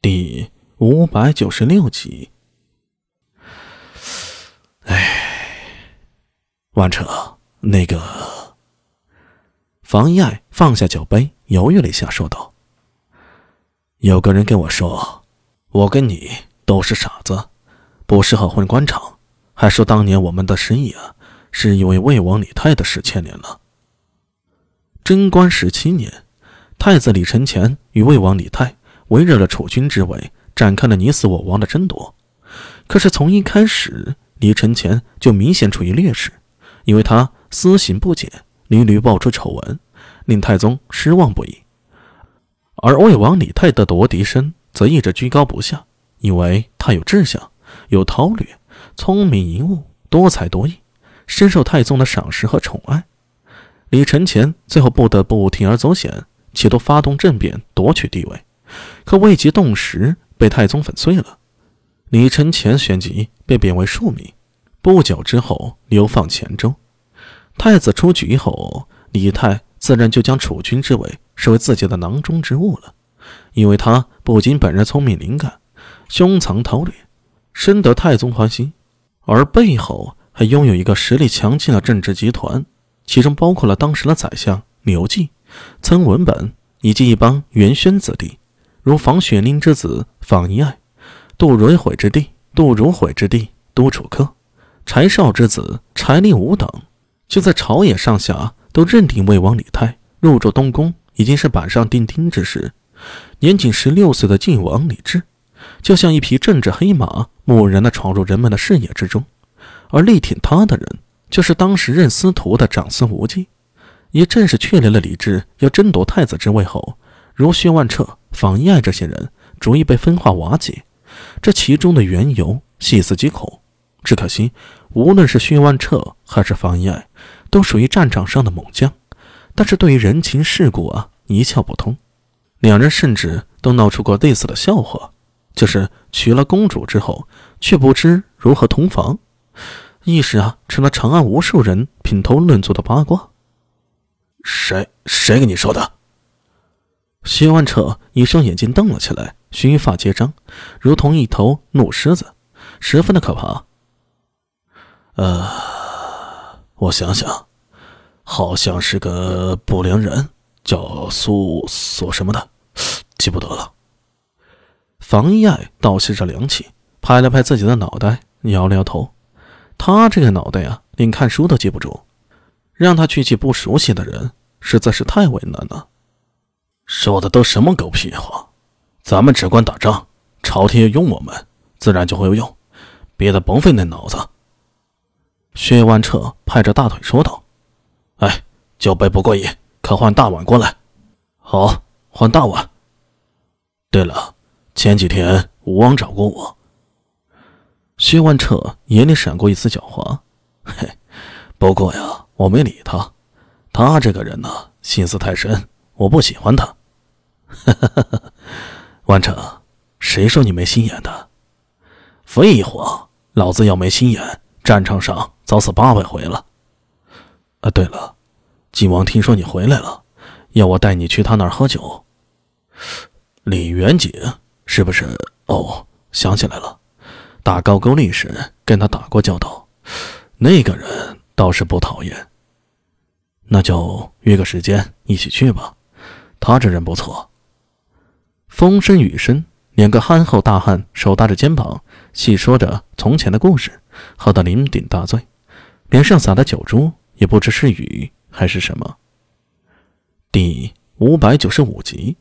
第五百九十六集。哎，万彻，那个，房一爱放下酒杯，犹豫了一下，说道：“有个人跟我说，我跟你都是傻子，不适合混官场，还说当年我们的失意啊，是因为魏王李泰的事牵连了。贞观十七年，太子李承乾与魏王李泰。”围绕着储君之位展开了你死我亡的争夺，可是从一开始，李承乾就明显处于劣势，因为他私行不检，屡屡爆出丑闻，令太宗失望不已。而魏王李泰的夺嫡身则一直居高不下，因为他有志向，有韬略，聪明颖悟，多才多艺，深受太宗的赏识和宠爱。李承乾最后不得不铤而走险，企图发动政变夺取帝位。可未及动时，被太宗粉碎了。李承乾旋即被贬为庶民。不久之后，流放黔州。太子出局后，李泰自然就将储君之位视为自己的囊中之物了。因为他不仅本人聪明灵感，胸藏韬略，深得太宗欢心，而背后还拥有一个实力强劲的政治集团，其中包括了当时的宰相刘季、曾文本以及一帮元宣子弟。如房玄龄之子房遗爱，杜如晦之弟杜如晦之弟都楚客，柴少之子柴令武等，就在朝野上下都认定魏王李泰入住东宫已经是板上钉钉之时，年仅十六岁的晋王李治，就像一匹政治黑马，蓦然的闯入人们的视野之中。而力挺他的人，就是当时任司徒的长孙无忌。也正是确立了李治要争夺太子之位后。如薛万彻、房遗爱这些人逐一被分化瓦解，这其中的缘由细思极恐。只可惜，无论是薛万彻还是房遗爱，都属于战场上的猛将，但是对于人情世故啊一窍不通。两人甚至都闹出过类似的笑话，就是娶了公主之后，却不知如何同房，一时啊成了长安无数人品头论足的八卦。谁谁跟你说的？徐万彻一双眼睛瞪了起来，须发皆张，如同一头怒狮子，十分的可怕。呃，我想想，好像是个不良人，叫苏苏什么的，记不得了。房一爱倒吸着凉气，拍了拍自己的脑袋，摇了摇头。他这个脑袋呀，连看书都记不住，让他去记不熟悉的人，实在是太为难了。说的都什么狗屁话！咱们只管打仗，朝廷要用我们，自然就会有用，别的甭费那脑子。薛万彻拍着大腿说道：“哎，酒杯不过瘾，可换大碗过来。好，换大碗。对了，前几天吴王找过我。”薛万彻眼里闪过一丝狡猾：“嘿，不过呀，我没理他。他这个人呢，心思太深，我不喜欢他。”哈哈哈哈万成，谁说你没心眼的？废话，老子要没心眼，战场上早死八百回了。啊，对了，晋王听说你回来了，要我带你去他那儿喝酒。李元景是不是？哦，想起来了，打高句丽时跟他打过交道，那个人倒是不讨厌。那就约个时间一起去吧，他这人不错。风声雨声，两个憨厚大汉手搭着肩膀，细说着从前的故事，喝得酩酊大醉，脸上洒的酒珠也不知是雨还是什么。第五百九十五集。